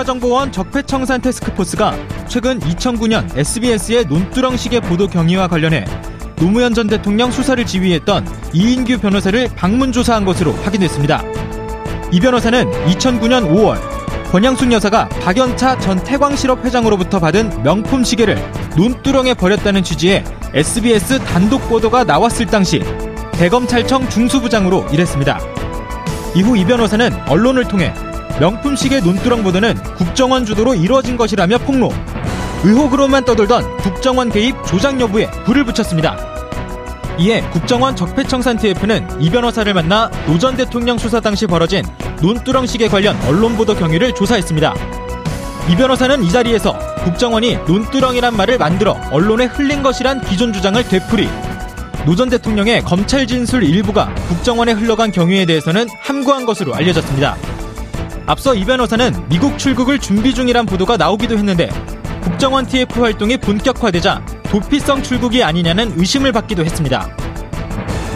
국가정보원 적폐청산 테스크포스가 최근 2009년 SBS의 논두렁식의 보도 경위와 관련해 노무현 전 대통령 수사를 지휘했던 이인규 변호사를 방문 조사한 것으로 확인됐습니다. 이 변호사는 2009년 5월 권양숙 여사가 박연차 전 태광실업 회장으로부터 받은 명품 시계를 논두렁에 버렸다는 취지의 SBS 단독 보도가 나왔을 당시 대검찰청 중수부장으로 일했습니다. 이후 이 변호사는 언론을 통해 명품 시계 논두렁 보도는 국정원 주도로 이루어진 것이라며 폭로. 의혹으로만 떠돌던 국정원 개입 조작 여부에 불을 붙였습니다. 이에 국정원 적폐청산 TF는 이 변호사를 만나 노 전 대통령 수사 당시 벌어진 논두렁 시계 관련 언론 보도 경위를 조사했습니다. 이 변호사는 이 자리에서 국정원이 논두렁이란 말을 만들어 언론에 흘린 것이란 기존 주장을 되풀이 노 전 대통령의 검찰 진술 일부가 국정원에 흘러간 경위에 대해서는 함구한 것으로 알려졌습니다. 앞서 이 변호사는 미국 출국을 준비 중이란 보도가 나오기도 했는데 국정원 TF 활동이 본격화되자 도피성 출국이 아니냐는 의심을 받기도 했습니다.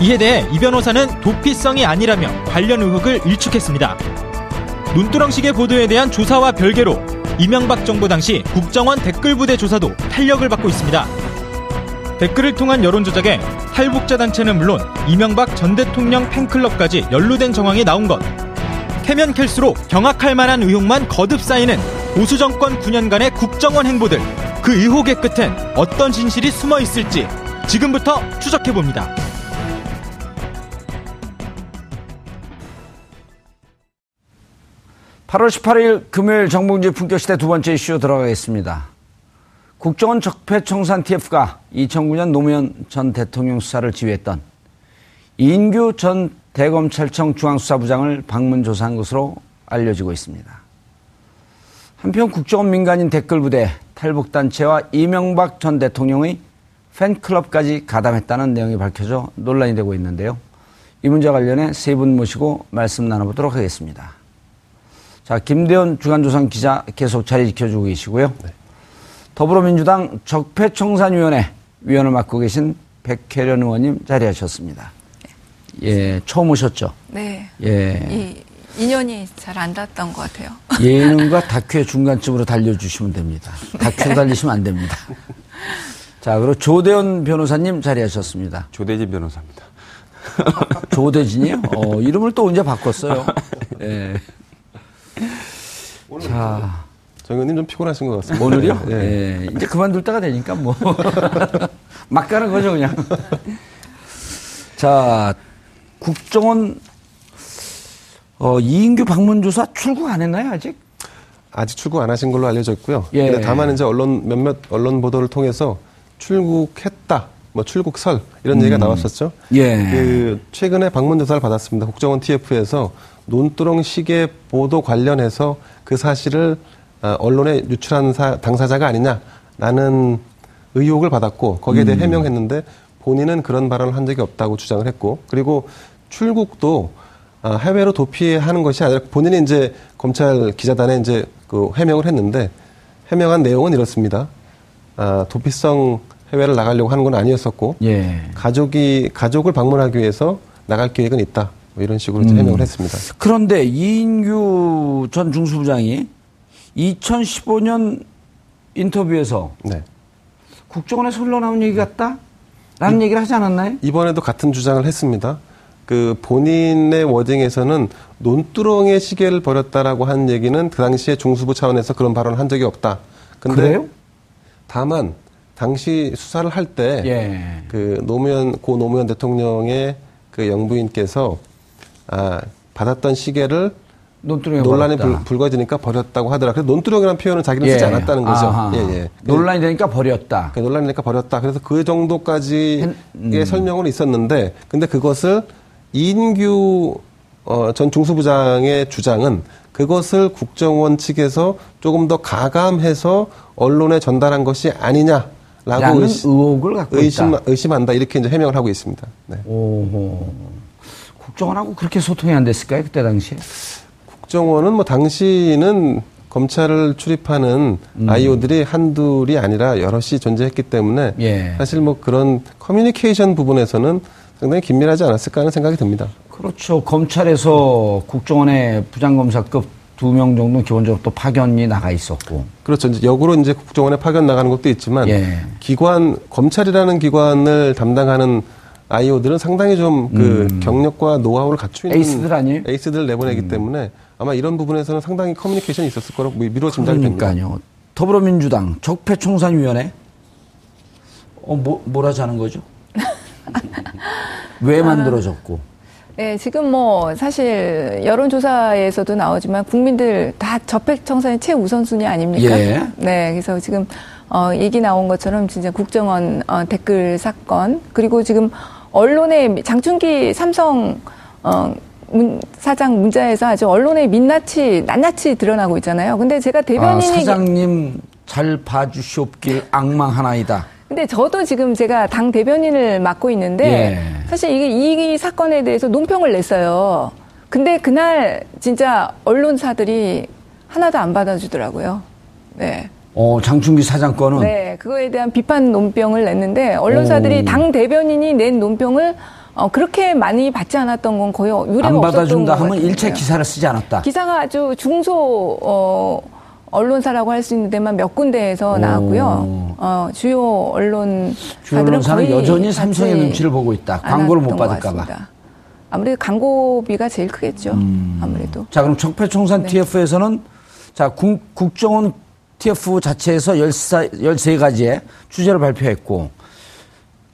이에 대해 이 변호사는 도피성이 아니라며 관련 의혹을 일축했습니다. 눈두렁식의 보도에 대한 조사와 별개로 이명박 정부 당시 국정원 댓글부대 조사도 탄력을 받고 있습니다. 댓글을 통한 여론 조작에 탈북자 단체는 물론 이명박 전 대통령 팬클럽까지 연루된 정황이 나온 것 캐면 캘수록 경악할 만한 의혹만 거듭 쌓이는 보수 정권 9년간의 국정원 행보들 그 의혹의 끝엔 어떤 진실이 숨어 있을지 지금부터 추적해 봅니다. (8월 18일) 금요일 정봉주의 품격시대 두 번째 이슈 들어가겠습니다. 국정원 적폐청산 TF가 2009년 노무현 전 대통령 수사를 지휘했던 이 인규 전 대검찰청 중앙수사부장을 방문 조사한 것으로 알려지고 있습니다. 한편 국정원 민간인 댓글부대 탈북단체와 이명박 전 대통령의 팬클럽까지 가담했다는 내용이 밝혀져 논란이 되고 있는데요. 이 문제와 관련해 세 분 모시고 말씀 나눠보도록 하겠습니다. 자, 김대현 주간조선 기자 계속 자리 지켜주고 계시고요. 네. 더불어민주당 적폐청산위원회 위원을 맡고 계신 백혜련 의원님 자리하셨습니다. 예, 처음 오셨죠? 네. 예. 이 인연이 잘 안 닿았던 것 같아요. 예능과 다큐의 중간쯤으로 달려주시면 됩니다. 다큐로 달리시면 안 됩니다. 자, 그리고 조대현 변호사님 자리하셨습니다. 조대진 변호사입니다. 조대진이요? 어, 이름을 또 언제 바꿨어요? 예. 자. 정 의원님 좀 피곤하신 것 같습니다. 오늘요? 예. 예. 이제 그만둘 때가 되니까 뭐. 막 가는 거죠, 그냥. 자, 국정원 어, 이인규 방문 조사 출국 안 했나요 아직? 아직 출국 안 하신 걸로 알려져 있고요. 예. 근데 다만 이제 언론 몇몇 언론 보도를 통해서 출국했다. 뭐 출국설 이런 음. 얘기가 나왔었죠. 예. 그 최근에 방문 조사를 받았습니다. 국정원 TF에서 논두렁 시계 보도 관련해서 그 사실을 어, 언론에 유출한 사, 당사자가 아니냐라는 의혹을 받았고 거기에 대해 음. 해명했는데 본인은 그런 발언을 한 적이 없다고 주장을 했고 그리고 출국도 아, 해외로 도피하는 것이 아니라 본인이 이제 검찰 기자단에 이제 그 해명을 했는데 해명한 내용은 이렇습니다. 아, 도피성 해외를 나가려고 하는 건 아니었었고 예. 가족이 가족을 방문하기 위해서 나갈 계획은 있다. 뭐 이런 식으로 음. 해명을 했습니다. 그런데 이인규 전 중수부장이 2015년 인터뷰에서 네. 국정원에서 흘러나온 얘기 같다? 라는 이, 얘기를 하지 않았나요? 이번에도 같은 주장을 했습니다. 그 본인의 워딩에서는 논두렁의 시계를 버렸다라고 한 얘기는 그 당시에 중수부 차원에서 그런 발언을 한 적이 없다. 근데 그래요? 다만 당시 수사를 할 때그 예. 노무현 고 노무현 대통령의 그 영부인께서 아 받았던 시계를 논란이 불, 불거지니까 버렸다고 하더라. 그래서 논두렁이라는 표현은 자기는 쓰지 예. 않았다는 거죠. 예, 예. 논란이 되니까 버렸다. 그 논란이 되니까 버렸다. 그래서 그 정도까지의 음. 설명은 있었는데, 근데 그것을 이인규 어, 전 중수부장의 주장은 그것을 국정원 측에서 조금 더 가감해서 언론에 전달한 것이 아니냐 라고 의심, 의혹을 갖고 의심, 있다. 의심한다 이렇게 이제 해명을 하고 있습니다. 네. 오호. 국정원하고 그렇게 소통이 안 됐을까요 그때 당시에? 국정원은 뭐 당시는 검찰을 출입하는 음. 아이오들이 한둘이 아니라 여럿이 존재했기 때문에 예. 사실 뭐 그런 커뮤니케이션 부분에서는 상당히 긴밀하지 않았을까 하는 생각이 듭니다. 그렇죠. 검찰에서 국정원의 부장검사급 두 명 정도 기본적으로 또 파견이 나가 있었고. 그렇죠. 이제 역으로 이제 국정원에 파견 나가는 것도 있지만 예. 기관 검찰이라는 기관을 담당하는 아이오들은 상당히 좀그 음. 경력과 노하우를 갖추고 있는 에이스들 아니에요? 에이스들을 내보내기 음. 때문에 아마 이런 부분에서는 상당히 커뮤니케이션이 있었을 거라고 미뤄 짐작이 됩니다. 그러니까요. 더불어민주당 적폐청산위원회 어, 뭐, 뭐라 자는 거죠? 왜 만들어졌고? 네, 지금 뭐 사실 여론조사에서도 나오지만 국민들 다 저택 청산이 최우선순위 아닙니까? 예. 네, 그래서 지금 어, 얘기 나온 것처럼 진짜 국정원 어, 댓글 사건 그리고 지금 언론의 장충기 삼성 어, 문, 사장 문자에서 아주 언론의 민낯이 낱낱이 드러나고 있잖아요. 근데 제가 대변인이 아, 사장님 잘 봐주시옵길 악망 하나이다. 근데 저도 지금 제가 당 대변인을 맡고 있는데 예. 사실 이게 이 사건에 대해서 논평을 냈어요. 근데 그날 진짜 언론사들이 하나도 안 받아주더라고요. 네. 어, 장충기 사장 건은? 네, 그거에 대한 비판 논평을 냈는데 언론사들이 오. 당 대변인이 낸 논평을 어, 그렇게 많이 받지 않았던 건 거의 유례가 안 받아준다 하면 일체 기사를 쓰지 않았다. 기사가 아주 중소 어, 언론사라고 할 수 있는 데만 몇 군데에서 나왔고요. 어, 주요 언론 주요 언론사는 여전히 삼성의 눈치를 보고 있다. 광고를 못 받을까봐. 아무래도 광고비가 제일 크겠죠. 음. 아무래도. 자 그럼 적폐청산 네. TF에서는 자 국, 국정원 TF 자체에서 14, 13가지의 주제를 발표했고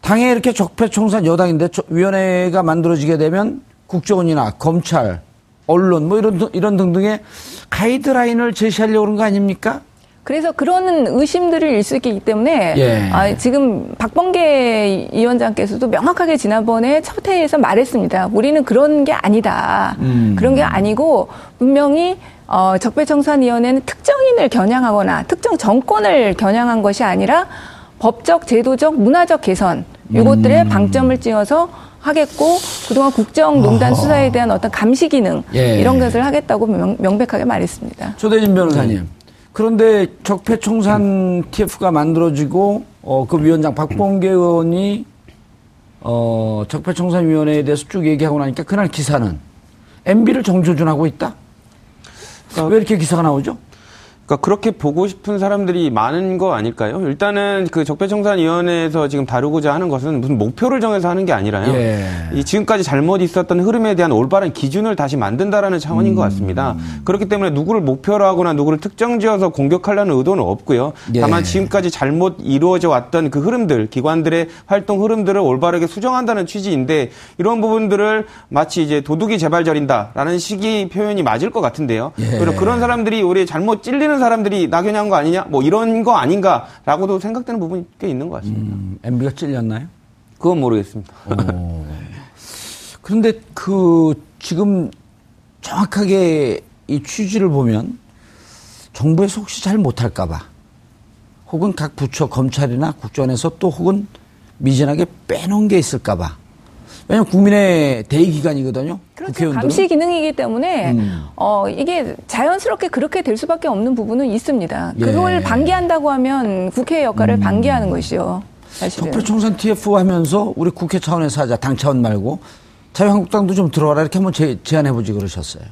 당에 이렇게 적폐청산 여당인데 위원회가 만들어지게 되면 국정원이나 검찰, 언론 뭐 이런 이런 등등의 가이드라인을 제시하려고 그런 거 아닙니까? 그래서 그런 의심들을 일수 있기 때문에 예. 아, 지금 박범계 위원장께서도 명확하게 지난번에 첫 회에서 말했습니다. 우리는 그런 게 아니다. 음. 그런 게 아니고 분명히 어, 적폐청산위원회는 특정인을 겨냥하거나 특정 정권을 겨냥한 것이 아니라 법적, 제도적, 문화적 개선 이것들에 음. 방점을 찍어서 하겠고 그동안 국정농단 어허. 수사에 대한 어떤 감시 기능 예. 이런 것을 하겠다고 명, 백하게 말했습니다. 조대진 변호사님. 네. 그런데 적폐청산 TF가 만들어지고 어, 그 위원장 박봉계 의원이 어, 적폐청산위원회에 대해서 쭉 얘기하고 나니까 그날 기사는 MB를 정조준하고 있다. 왜 이렇게 기사가 나오죠? 그러니까 그렇게 보고 싶은 사람들이 많은 거 아닐까요? 일단은 그 적폐청산위원회에서 지금 다루고자 하는 것은 무슨 목표를 정해서 하는 게 아니라요. 예. 이 지금까지 잘못 있었던 흐름에 대한 올바른 기준을 다시 만든다라는 차원인 음. 것 같습니다. 그렇기 때문에 누구를 목표로 하거나 누구를 특정지어서 공격하려는 의도는 없고요. 예. 다만 지금까지 잘못 이루어져 왔던 그 흐름들, 기관들의 활동 흐름들을 올바르게 수정한다는 취지인데 이런 부분들을 마치 이제 도둑이 재발절인다라는 식의 표현이 맞을 것 같은데요. 예. 그런 사람들이 우리 잘못 찔리는 사람들이 낙연한 거 아니냐? 뭐 이런 거 아닌가라고도 생각되는 부분이 꽤 있는 것 같습니다. 음, MB가 찔렸나요? 그건 모르겠습니다. 그런데 그 지금 정확하게 이 취지를 보면 정부에서 혹시 잘 못할까봐 혹은 각 부처 검찰이나 국정원에서 또 혹은 미진하게 빼놓은 게 있을까봐 왜냐하면 국민의 대의 기관이거든요. 그렇죠. 국회의원들은. 감시 기능이기 때문에 음. 어, 이게 자연스럽게 그렇게 될 수밖에 없는 부분은 있습니다. 그걸 예. 방기한다고 하면 국회의 역할을 음. 방기하는 것이요. 사실은. 적폐청산 TF 하면서 우리 국회 차원에서 하자. 당 차원 말고 자유한국당도 좀 들어와라 이렇게 한번 제, 제안해보지 그러셨어요.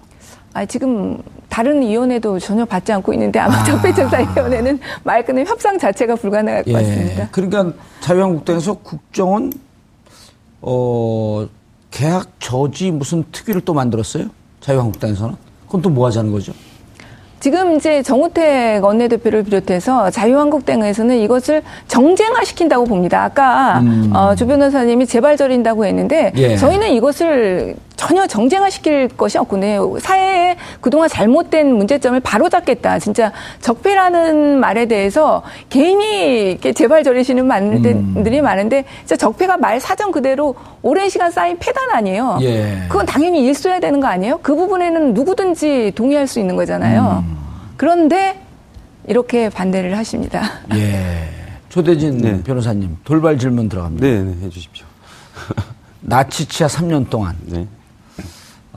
아 지금 다른 위원회도 전혀 받지 않고 있는데 아마 아. 적폐청산위원회는 말 그대로 협상 자체가 불가능할 예. 것 같습니다. 그러니까 자유한국당에서 국정은 어 계약 저지 무슨 특위를 또 만들었어요? 자유한국당에서는 그건 또 뭐 하자는 거죠? 지금 이제 정우택 원내대표를 비롯해서 자유한국당에서는 이것을 정쟁화 시킨다고 봅니다. 아까 음. 어, 조 변호사님이 재발절인다고 했는데 예. 저희는 이것을 전혀 정쟁화 시킬 것이 없군요. 사회에 그동안 잘못된 문제점을 바로잡겠다. 진짜 적폐라는 말에 대해서 개인이 이렇게 재발절이시는 분들이 음. 많은데 진짜 적폐가 말 사정 그대로 오랜 시간 쌓인 폐단 아니에요. 예. 그건 당연히 일소해야 되는 거 아니에요? 그 부분에는 누구든지 동의할 수 있는 거잖아요. 음. 그런데 이렇게 반대를 하십니다. 예. 조대진 네. 변호사님 돌발 질문 들어갑니다. 네, 네 해주십시오. 나치 치하 3년 동안 네.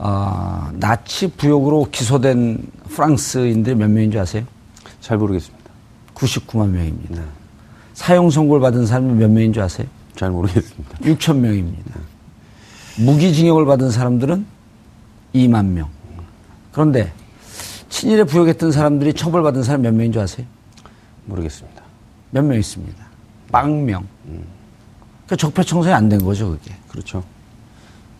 어, 나치 부역으로 기소된 프랑스인들 몇 명인 줄 아세요? 잘 모르겠습니다. 99만 명입니다. 네. 사형 선고를 받은 사람이 몇 명인 줄 아세요? 잘 모르겠습니다. 6천 명입니다. 무기징역을 받은 사람들은 2만 명. 그런데 친일에 부역했던 사람들이 처벌받은 사람 몇 명인 줄 아세요? 모르겠습니다. 몇 명 있습니다. 빵명. 음. 그러니까 적폐청산이 안 된 거죠, 그게. 그렇죠.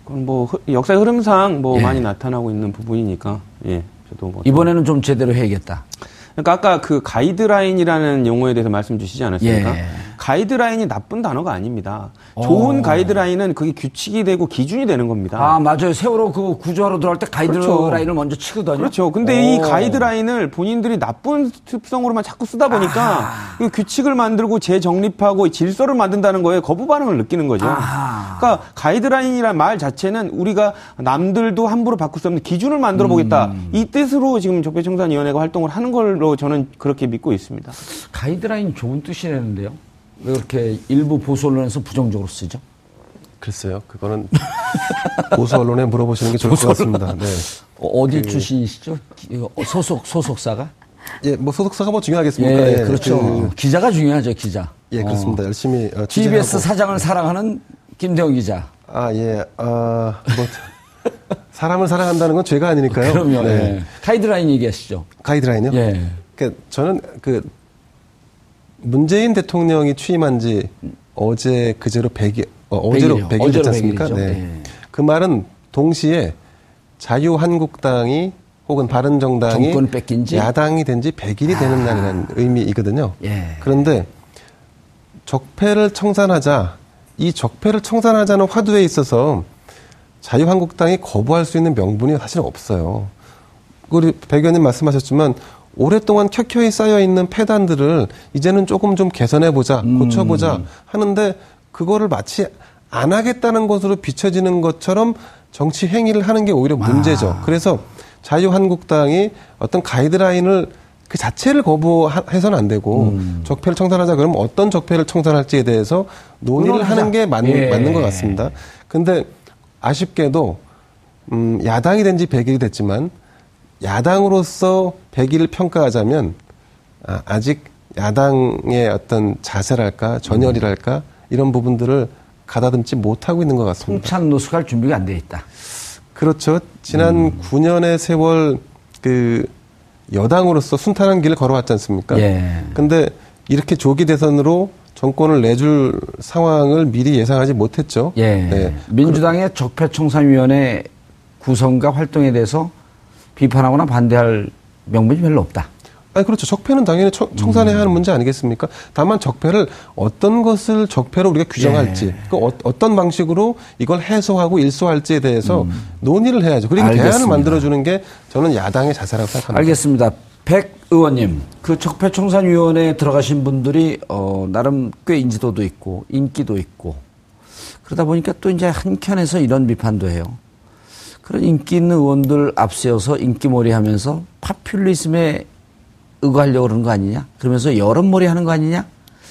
그건 뭐 역사의 흐름상 뭐 예. 많이 나타나고 있는 부분이니까 예. 저도 뭐 이번에는 좀 제대로 해야겠다. 그러니까 아까 그 가이드라인이라는 용어에 대해서 말씀 주시지 않았습니까? 예. 가이드라인이 나쁜 단어가 아닙니다. 오. 좋은 어. 가이드라인은 그게 규칙이 되고 기준이 되는 겁니다. 아, 맞아요. 세월호 그 구조하러 들어갈 때 가이드라인을 그렇죠. 먼저 치거든요. 그렇죠. 근데 오. 이 가이드라인을 본인들이 나쁜 특성으로만 자꾸 쓰다 보니까 아. 그 규칙을 만들고 재정립하고 질서를 만든다는 거에 거부 반응을 느끼는 거죠. 아. 그러니까 가이드라인이란 말 자체는 우리가 남들도 함부로 바꿀 수 없는 기준을 만들어 보겠다. 음. 이 뜻으로 지금 적폐청산위원회가 활동을 하는 걸로 저는 그렇게 믿고 있습니다. 가이드라인 좋은 뜻이라는데요. 왜 그렇게 일부 보수 언론에서 부정적으로 쓰죠? 글쎄요, 그거는 보수 언론에 물어보시는 게 좋을 것 같습니다. 네. 어, 디 그... 출신이시죠? 소속 소속사가? 예, 뭐 소속사가 뭐 중요하겠습니까? 예, 예 그렇죠. 그... 기자가 중요하죠, 기자. 예, 그렇습니다. 어. 열심히 어, TBS 사장을 사랑하는 김대영 기자. 아, 예, 어, 뭐 사람을 사랑한다는 건 죄가 아니니까요. 그럼요. 네. 예. 가이드라인 얘기하시죠. 가이드라인요? 예. 그 저는 그 문재인 대통령이 취임한 지 어제 그제로 100일, 어, 어제로 100일, 100일 됐지 않습니까? 네. 네. 그 말은 동시에 자유한국당이 혹은 바른정당이 야당이 된 지 100일이 되는 아. 날이라는 의미이거든요. 예. 그런데 적폐를 청산하자, 이 적폐를 청산하자는 화두에 있어서 자유한국당이 거부할 수 있는 명분이 사실 없어요. 우리 백 의원님 말씀하셨지만 오랫동안 켜켜이 쌓여 있는 폐단들을 이제는 조금 좀 개선해 보자, 음. 고쳐 보자 하는데 그거를 마치 안 하겠다는 것으로 비춰지는 것처럼 정치 행위를 하는 게 오히려 문제죠. 아. 그래서 자유한국당이 어떤 가이드라인을 그 자체를 거부해서는 안 되고 음. 적폐를 청산하자 그러면 어떤 적폐를 청산할지에 대해서 논의를 하는 게 맞, 예. 맞는 것 같습니다. 근데 아쉽게도 음, 야당이 된 지 100일이 됐지만 야당으로서 100일을 평가하자면 아, 아직 야당의 어떤 자세랄까 전열이랄까 이런 부분들을 가다듬지 못하고 있는 것 같습니다. 통찬 노숙할 준비가 안 돼 있다. 그렇죠. 지난 음. 9년의 세월 그 여당으로서 순탄한 길을 걸어왔지 않습니까? 예. 근데 이렇게 조기 대선으로 정권을 내줄 상황을 미리 예상하지 못했죠. 예. 네. 민주당의 적폐청산위원회 구성과 활동에 대해서 비판하거나 반대할 명분이 별로 없다. 아니 그렇죠. 적폐는 당연히 청, 산해야 하는 음. 문제 아니겠습니까? 다만 적폐를 어떤 것을 적폐로 우리가 규정할지, 예. 그 어, 떤 방식으로 이걸 해소하고 일소할지에 대해서 음. 논의를 해야죠. 그리고 알겠습니다. 대안을 만들어주는 게 저는 야당의 자세라고 생각합니다. 알겠습니다. 백 의원님, 그 적폐청산위원회에 들어가신 분들이 어, 나름 꽤 인지도도 있고 인기도 있고 그러다 보니까 또 이제 한켠에서 이런 비판도 해요. 그런 인기 있는 의원들 앞세워서 인기몰이 하면서 파퓰리즘에 의거하려고 그러는 거 아니냐? 그러면서 여론몰이 하는 거 아니냐?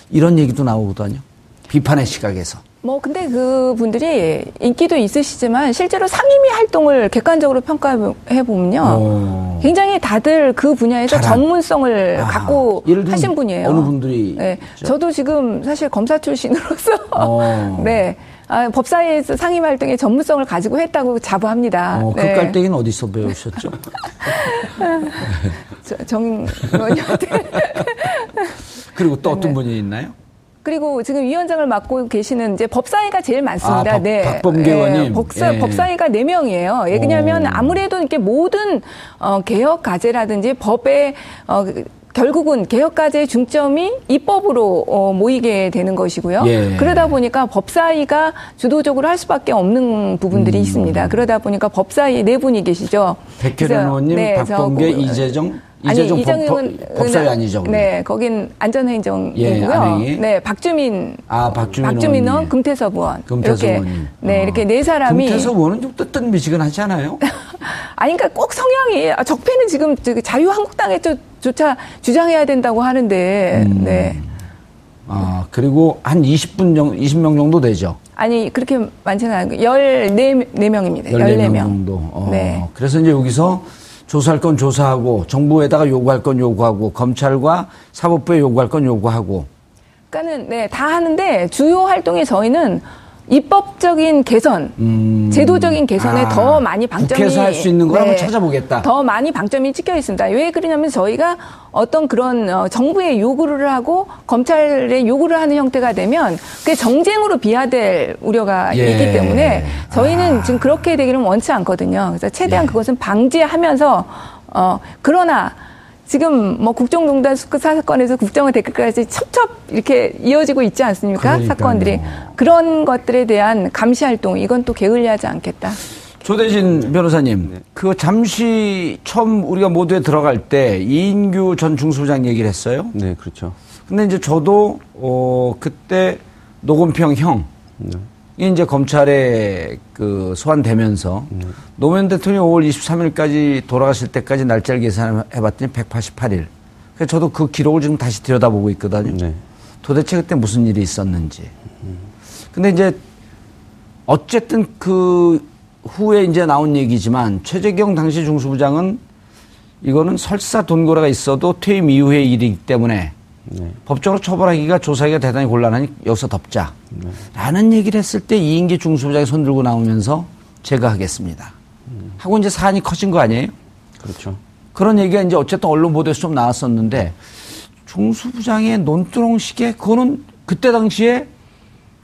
이런 얘기도 나오거든요. 비판의 시각에서. 뭐 근데 그 분들이 인기도 있으시지만 실제로 상임위 활동을 객관적으로 평가해 보면요, 굉장히 다들 그 분야에서 잘한. 전문성을 아, 갖고 하신 분이에요. 어느 분들이? 네, 저도 지금 사실 검사 출신으로서 어. 네. 아, 법사위에서 상임 활동에 전문성을 가지고 했다고 자부합니다. 어, 그 네. 깔때기는 어디서 배우셨죠? 정 의원님한테. 그리고 또 어떤 네. 분이 있나요? 그리고 지금 위원장을 맡고 계시는 이제 법사위가 제일 많습니다. 아, 법, 네. 박범계 예, 의원님. 네, 법사, 예. 법사위가 4명이에요. 예, 왜냐하면 아무래도 이렇게 모든 어, 개혁 과제라든지 법의 어, 결국은 개혁과제의 중점이 입법으로 어, 모이게 되는 것이고요. 예. 그러다 보니까 법사위가 주도적으로 할 수밖에 없는 부분들이 음. 있습니다. 그러다 보니까 법사위 네 분이 계시죠. 백혜련 의원님, 네, 박범계, 이재정, 이재정 아니, 이정은 법, 사위 아니죠? 네, 거긴 안전행정이고요. 예, 네, 박주민, 아 박주민, 박주민 의원, 금태섭 의원 금태섭 이렇게 의원님. 네 어. 이렇게 네 사람이 금태섭 의원은 좀 뜨뜻미지근하지 않아요? 아니 그러니까 꼭 성향이 아, 적폐는 지금 자유한국당에 조차 주장해야 된다고 하는데 음. 네. 아 그리고 한 20분 정도 20명 정도 되죠. 아니 그렇게 많지는 않고 14, 14명입니다. 14명, 14명 정도. 어. 네. 그래서 이제 여기서 조사할 건 조사하고 정부에다가 요구할 건 요구하고 검찰과 사법부에 요구할 건 요구하고. 그러니까는 네 다 하는데 주요 활동에 저희는 입법적인 개선, 음. 제도적인 개선에 아, 더 많이 방점이 국회에서 할 수 있는 걸 네, 한번 찾아보겠다. 더 많이 방점이 찍혀 있습니다. 왜 그러냐면 저희가 어떤 그런 어, 정부의 요구를 하고 검찰의 요구를 하는 형태가 되면 그게 정쟁으로 비화될 우려가 예. 있기 때문에 저희는 아. 지금 그렇게 되기는 원치 않거든요. 그래서 최대한 예. 그것은 방지하면서 어 그러나 지금 뭐 국정농단 사건에서 국정원 댓글까지 첩첩 이렇게 이어지고 있지 않습니까? 그러니까요. 사건들이 그런 것들에 대한 감시 활동 이건 또 게을리하지 않겠다. 조대진 변호사님, 네. 그 잠시 처음 우리가 모두에 들어갈 때 이인규 전 중수부장 얘기를 했어요. 네, 그렇죠. 근데 이제 저도 어 그때 노건평 형 네. 이제 검찰에 그 소환되면서 음. 노무현 대통령 5월 23일까지 돌아가실 때까지 날짜를 계산해봤더니 188일. 그래서 저도 그 기록을 지금 다시 들여다보고 있거든요. 네. 도대체 그때 무슨 일이 있었는지. 근데 이제 어쨌든 그 후에 이제 나온 얘기지만 최재경 당시 중수부장은 이거는 설사 돈고래가 있어도 퇴임 이후의 일이기 때문에 네. 법적으로 처벌하기가 조사하기가 대단히 곤란하니 여기서 덮자. 네. 라는 얘기를 했을 때 이인기 중수부장이 손 들고 나오면서 제가 하겠습니다. 음. 하고 이제 사안이 커진 거 아니에요? 그렇죠. 그런 얘기가 이제 어쨌든 언론 보도에서 좀 나왔었는데 중수부장의 논두렁식에 그거는 그때 당시에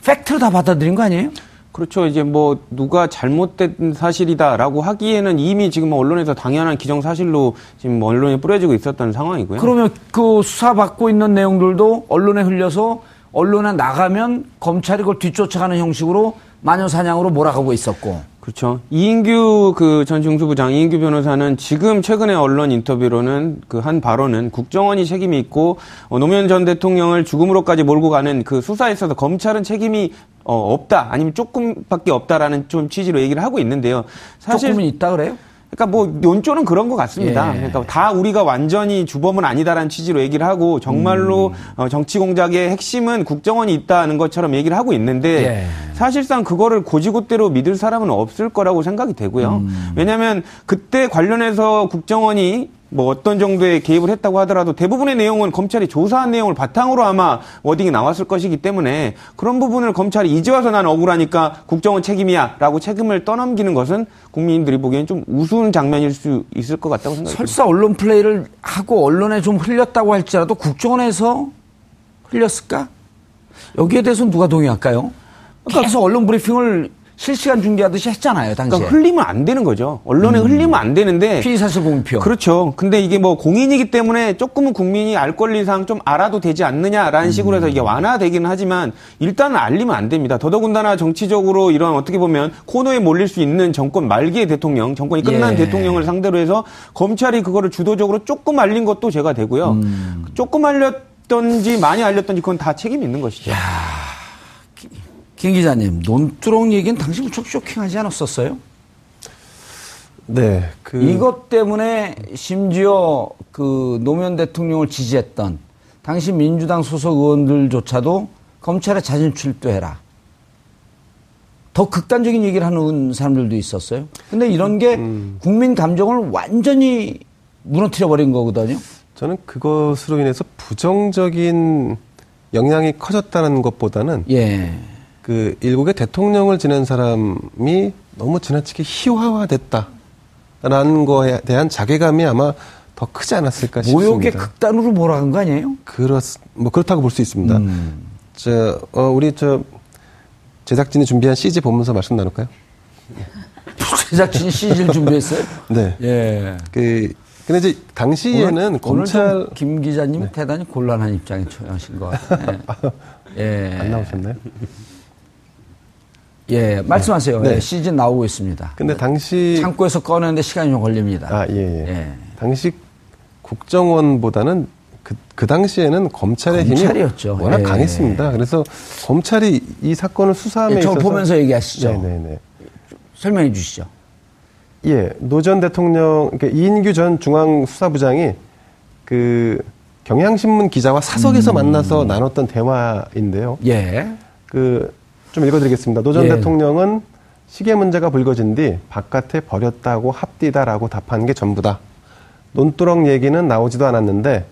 팩트로 다 받아들인 거 아니에요? 그렇죠. 이제 뭐 누가 잘못된 사실이다라고 하기에는 이미 지금 언론에서 당연한 기정사실로 지금 언론에 뿌려지고 있었던 상황이고요. 그러면 그 수사 받고 있는 내용들도 언론에 흘려서 언론에 나가면 검찰이 그걸 뒤쫓아가는 형식으로 마녀 사냥으로 몰아가고 있었고. 그렇죠. 이인규 그 전 중수부장 이인규 변호사는 지금 최근에 언론 인터뷰로는 그 한 발언은 국정원이 책임이 있고 어, 노무현 전 대통령을 죽음으로까지 몰고 가는 그 수사에 있어서 검찰은 책임이 어, 없다 아니면 조금밖에 없다라는 좀 취지로 얘기를 하고 있는데요. 사실 조금은 있다 그래요? 그러니까 뭐 논조는 그런 것 같습니다. 예. 그러니까 다 우리가 완전히 주범은 아니다라는 취지로 얘기를 하고 정말로 음. 어, 정치 공작의 핵심은 국정원이 있다는 것처럼 얘기를 하고 있는데 예. 사실상 그거를 고지고대로 믿을 사람은 없을 거라고 생각이 되고요. 음. 왜냐하면 그때 관련해서 국정원이 뭐 어떤 정도의 개입을 했다고 하더라도 대부분의 내용은 검찰이 조사한 내용을 바탕으로 아마 워딩이 나왔을 것이기 때문에 그런 부분을 검찰이 이제 와서 난 억울하니까 국정원 책임이야 라고 책임을 떠넘기는 것은 국민들이 보기엔 좀 우스운 장면일 수 있을 것 같다고 생각합니다. 설사 언론 플레이를 하고 언론에 좀 흘렸다고 할지라도 국정원에서 흘렸을까? 여기에 대해서는 누가 동의할까요? 그러니까 그래서 언론 브리핑을 실시간 중계하듯이 했잖아요, 당시에. 그러니까 흘리면 안 되는 거죠. 언론에 음. 흘리면 안 되는데. 피의사실 공표. 그렇죠. 근데 이게 뭐 공인이기 때문에 조금은 국민이 알 권리상 좀 알아도 되지 않느냐라는 음. 식으로 해서 이게 완화되기는 하지만 일단은 알리면 안 됩니다. 더더군다나 정치적으로 이런 어떻게 보면 코너에 몰릴 수 있는 정권 말기의 대통령, 정권이 끝난 예. 대통령을 상대로 해서 검찰이 그거를 주도적으로 조금 알린 것도 제가 되고요. 음. 조금 알렸던지 많이 알렸던지 그건 다 책임이 있는 것이죠. 야. 김 기자님, 논두렁 얘기는 당시 무척 쇼킹하지 않았었어요? 네. 그... 이것 때문에 심지어 그 노무현 대통령을 지지했던 당시 민주당 소속 의원들조차도 검찰에 자진 출두해라. 더 극단적인 얘기를 하는 사람들도 있었어요. 근데 이런 게 음. 국민 감정을 완전히 무너뜨려 버린 거거든요. 저는 그것으로 인해서 부정적인 영향이 커졌다는 것보다는 예. 그 일국의 대통령을 지낸 사람이 너무 지나치게 희화화됐다라는 거에 대한 자괴감이 아마 더 크지 않았을까 싶습니다. 모욕의 극단으로 몰아간 거 아니에요? 그렇 뭐 그렇다고 볼 수 있습니다. 음. 저 어, 우리 저 제작진이 준비한 CG 보면서 말씀 나눌까요? 제작진이 CG를 준비했어요? 네. 예. 그 근데 이제 당시에는 오늘, 검찰 오늘 김 기자님 네. 대단히 곤란한 입장에 처하신 것 같아요. 예. 안 나오셨나요? 예, 말씀하세요. 네. 예, 시즌 나오고 있습니다. 근데 당시 창고에서 꺼내는데 시간이 좀 걸립니다. 아, 예, 예. 예. 당시 국정원보다는 그, 그 당시에는 검찰의 검찰이었죠. 힘이 워낙 예. 강했습니다. 그래서 검찰이 이 사건을 수사함에 예, 있어서 보면서 얘기하시죠. 네네네. 네, 네. 설명해 주시죠. 예, 노 전 대통령, 그러니까 이인규 전 중앙수사부장이 그 경향신문 기자와 사석에서 음. 만나서 나눴던 대화인데요. 예. 그 좀 읽어드리겠습니다. 노전 예. 대통령은 시계 문제가 불거진 뒤 바깥에 버렸다고 합디다라고 답한 게 전부다. 논두렁 얘기는 나오지도 않았는데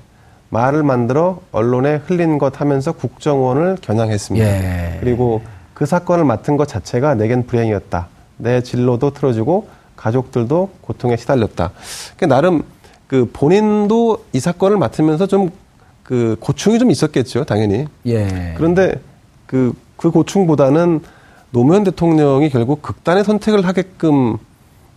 말을 만들어 언론에 흘린 것 하면서 국정원을 겨냥했습니다. 예. 그리고 그 사건을 맡은 것 자체가 내겐 불행이었다. 내 진로도 틀어주고 가족들도 고통에 시달렸다. 그 나름 그 본인도 이 사건을 맡으면서 좀 그 고충이 좀 있었겠죠, 당연히. 예. 그런데 그, 그 고충보다는 노무현 대통령이 결국 극단의 선택을 하게끔,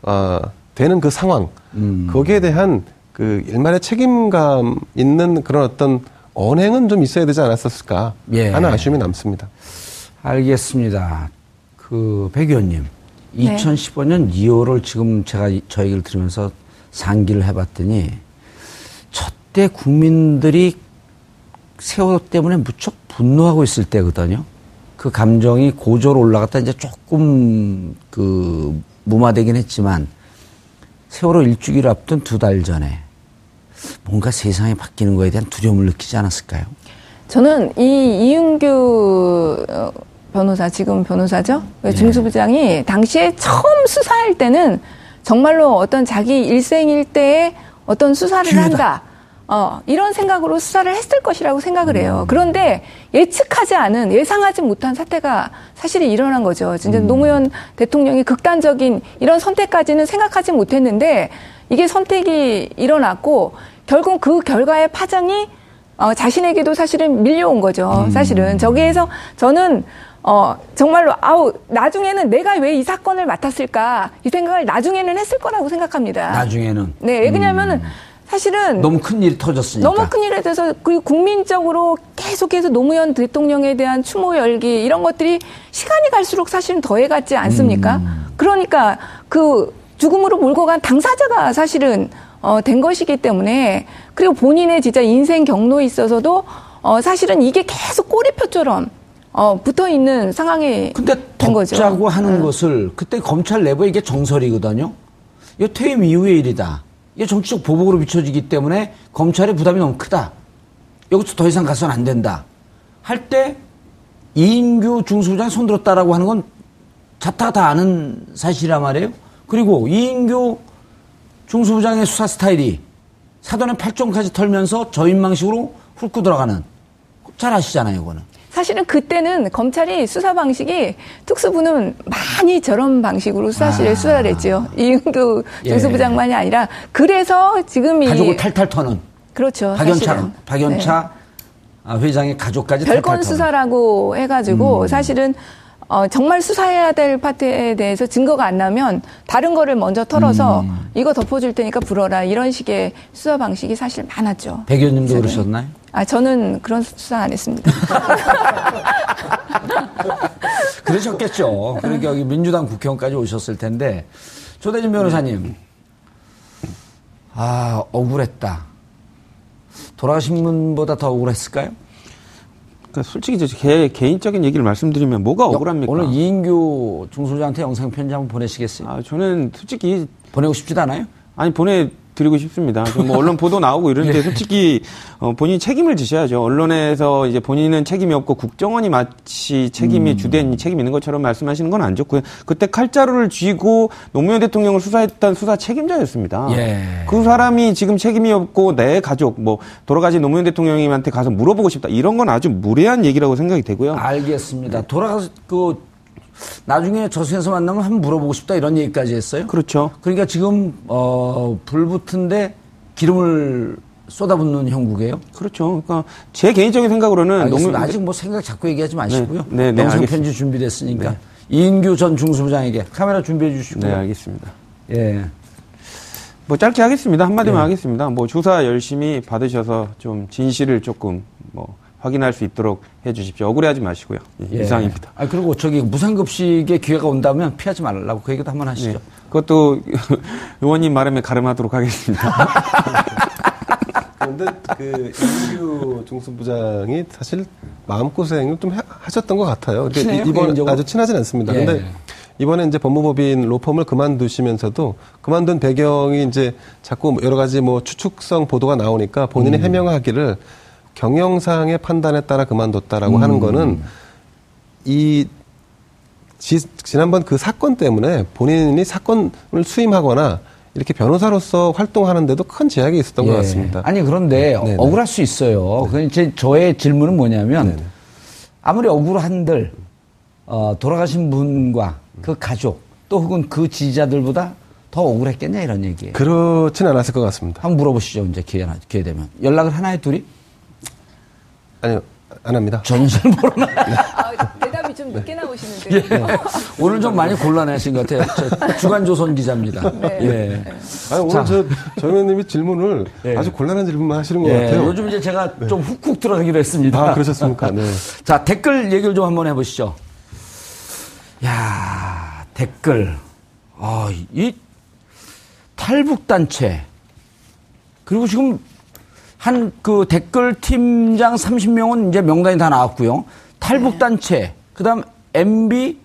아, 되는 그 상황, 음. 거기에 대한 그 일말의 책임감 있는 그런 어떤 언행은 좀 있어야 되지 않았었을까 예. 하는 아쉬움이 남습니다. 알겠습니다. 그 백 의원님, 네. 2015년 2월을 지금 제가 저 얘기를 들으면서 상기를 해봤더니 첫때 국민들이 세월호 때문에 무척 분노하고 있을 때거든요. 그 감정이 고조로 올라갔다 이제 조금 그 무마되긴 했지만 세월호 일주기를 앞둔 두 달 전에 뭔가 세상이 바뀌는 거에 대한 두려움을 느끼지 않았을까요? 저는 이 이윤규 어, 변호사 지금 변호사죠 네. 중수부장이 당시에 처음 수사할 때는 정말로 어떤 자기 일생일대에 어떤 수사를 기회다. 한다. 어, 이런 생각으로 수사를 했을 것이라고 생각을 해요. 음. 그런데 예측하지 않은, 예상하지 못한 사태가 사실이 일어난 거죠. 진짜 음. 노무현 대통령이 극단적인 이런 선택까지는 생각하지 못했는데 이게 선택이 일어났고 결국 그 결과의 파장이 어, 자신에게도 사실은 밀려온 거죠. 음. 사실은 저기에서 저는 어, 정말로 아우 나중에는 내가 왜 이 사건을 맡았을까 이 생각을 나중에는 했을 거라고 생각합니다. 나중에는. 네, 왜냐하면은 음. 사실은 너무 큰 일이 터졌으니까. 너무 큰 일에 대해서 그 국민적으로 계속해서 노무현 대통령에 대한 추모 열기 이런 것들이 시간이 갈수록 사실은 더해갔지 않습니까? 음. 그러니까 그 죽음으로 몰고 간 당사자가 사실은 어, 된 것이기 때문에 그리고 본인의 진짜 인생 경로에 있어서도 어, 사실은 이게 계속 꼬리표처럼 어, 붙어 있는 상황이 근데 된 거죠. 덮자고 하는 네. 것을 그때 검찰 내부에 이게 정설이거든요. 이 퇴임 이후의 일이다. 이게 정치적 보복으로 비춰지기 때문에 검찰의 부담이 너무 크다. 여기서 더 이상 가서는 안 된다. 할 때 이인규 중수부장이 손들었다라고 하는 건 자타가 다 아는 사실이란 말이에요. 그리고 이인규 중수부장의 수사 스타일이 사돈의 팔종까지 털면서 저인망식으로 훑고 들어가는 잘 아시잖아요, 그거는. 사실은 그때는 검찰이 수사 방식이 특수부는 많이 저런 방식으로 수사실에 아. 수사를 했죠. 이은규 예. 중수부장만이 아니라 그래서 지금 이 가족을 탈탈 터는 그렇죠. 박연차 박연차 네. 회장의 가족까지 별건 수사라고 해가지고 음. 사실은 어, 정말 수사해야 될 파트에 대해서 증거가 안 나면 다른 거를 먼저 털어서 음. 이거 덮어줄 테니까 불어라 이런 식의 수사 방식이 사실 많았죠. 백 의원님도 그러셨나요? 아 저는 그런 수사 안 했습니다. 그러셨겠죠. 그러니까 여기 민주당 국회의원까지 오셨을 텐데 조대진 변호사님, 아 억울했다. 돌아가신 분보다 더 억울했을까요? 그러니까 솔직히 제 개인적인 얘기를 말씀드리면 뭐가 억울합니까? 오늘 이인규 중소장한테 영상 편지 한번 보내시겠어요? 아, 저는 솔직히 보내고 싶지도 않아요? 아니 보내 드리고 싶습니다. 뭐 언론 보도 나오고 이런데 예. 솔직히 어, 본인이 책임을 지셔야죠. 언론에서 이제 본인은 책임이 없고 국정원이 마치 책임이 음. 주된 책임이 있는 것처럼 말씀하시는 건 안 좋고요. 그때 칼자루를 쥐고 노무현 대통령을 수사했던 수사 책임자였습니다. 예. 그 사람이 지금 책임이 없고 내 가족 뭐 돌아가신 노무현 대통령님한테 가서 물어보고 싶다 이런 건 아주 무례한 얘기라고 생각이 되고요. 알겠습니다. 돌아가서 그 나중에 저승에서 만나면 한번 물어보고 싶다 이런 얘기까지 했어요. 그렇죠. 그러니까 지금 어, 불 붙은데 기름을 쏟아붓는 형국이에요. 그렇죠. 그러니까 제 개인적인 생각으로는 너무 아직 뭐 생각 자꾸 얘기하지 마시고요. 네, 네, 네 영상 편지 준비됐으니까 네. 이인규 전 중수부장에게 카메라 준비해 주시고. 네, 알겠습니다. 예. 뭐 짧게 하겠습니다. 한마디만 네. 하겠습니다. 뭐 조사 열심히 받으셔서 좀 진실을 조금 뭐 확인할 수 있도록 해 주십시오. 억울해하지 마시고요. 예. 이상입니다. 아 그리고 저기 무상급식의 기회가 온다면 피하지 말라고 그 얘기도 한번 하시죠. 네. 그것도 의원님 말음에 가름하도록 하겠습니다. 그런데 그 이규 중수부장이 사실 마음고생을 좀 하셨던 것 같아요. 근데 이번 아주 친하진 않습니다. 예. 근데 이번에 이제 법무법인 로펌을 그만두시면서도 그만둔 배경이 이제 자꾸 여러 가지 뭐 추측성 보도가 나오니까 본인이 음. 해명하기를 경영상의 판단에 따라 그만뒀다라고 음. 하는 거는 이 지, 지난번 그 사건 때문에 본인이 사건을 수임하거나 이렇게 변호사로서 활동하는데도 큰 제약이 있었던 예. 것 같습니다. 아니 그런데 네네. 억울할 수 있어요. 네. 제 저의 질문은 뭐냐면 네네. 아무리 억울한들 어, 돌아가신 분과 그 가족 또 혹은 그 지지자들보다 더 억울했겠냐 이런 얘기예요. 그렇진 않았을 것 같습니다. 한번 물어보시죠. 이제 기회, 기회 되면 연락을 하나에 둘이? 아니요, 안 합니다. 저는 잘 모르나. 네. 아, 대답이 좀 늦게 나오시는데. 예. 오늘 좀 많이 곤란하신 것 같아요. 주간조선 기자입니다. 네. 예. 아니, 오늘 자. 저, 정 의원님이 질문을 예. 아주 곤란한 질문만 하시는 것 예. 같아요. 요즘 이제 제가 네. 좀 훅훅 들어가기로 했습니다. 아, 그러셨습니까? 네. 자, 댓글 얘기를 좀 한번 해보시죠. 야 댓글. 아, 이 탈북단체. 그리고 지금 한 그 댓글 팀장 30명은 이제 명단이 다 나왔고요. 탈북 단체, 그다음 MB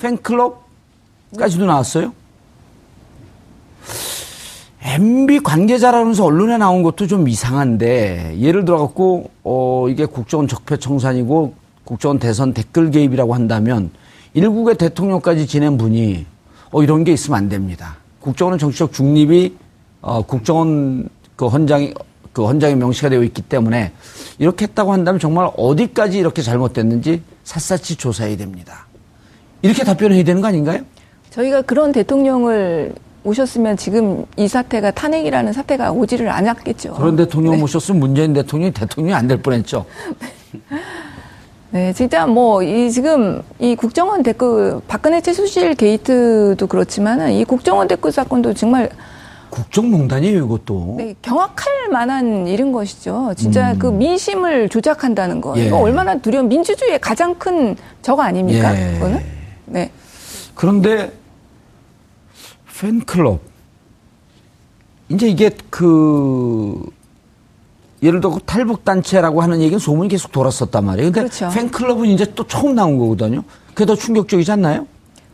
팬클럽까지도 나왔어요. MB 관계자라면서 언론에 나온 것도 좀 이상한데 예를 들어 갖고 어 이게 국정원 적폐 청산이고 국정원 대선 댓글 개입이라고 한다면 일국의 대통령까지 지낸 분이 어 이런 게 있으면 안 됩니다. 국정원은 정치적 중립이 어 국정원 그 헌장이 그 헌장에 명시가 되어 있기 때문에 이렇게 했다고 한다면 정말 어디까지 이렇게 잘못됐는지 샅샅이 조사해야 됩니다. 이렇게 답변해야 되는 거 아닌가요? 저희가 그런 대통령을 오셨으면 지금 이 사태가 탄핵이라는 사태가 오지를 않았겠죠. 그런 대통령 네. 모셨으면 문재인 대통령이 대통령이 안 될 뻔했죠. 네, 진짜 뭐 이 지금 이 국정원 댓글 박근혜 최수실 게이트도 그렇지만은 이 국정원 댓글 사건도 정말 국정농단이에요, 이것도. 네, 경악할 만한 일인 것이죠. 진짜 음. 그 민심을 조작한다는 거. 예. 이거 얼마나 두려운 민주주의의 가장 큰 적 아닙니까? 예. 그거는? 네. 그런데 팬클럽. 이제 이게 그 예를 들어 탈북 단체라고 하는 얘기는 소문이 계속 돌았었단 말이에요. 근데 그렇죠. 팬클럽은 이제 또 처음 나온 거거든요. 그게 더 충격적이지 않나요?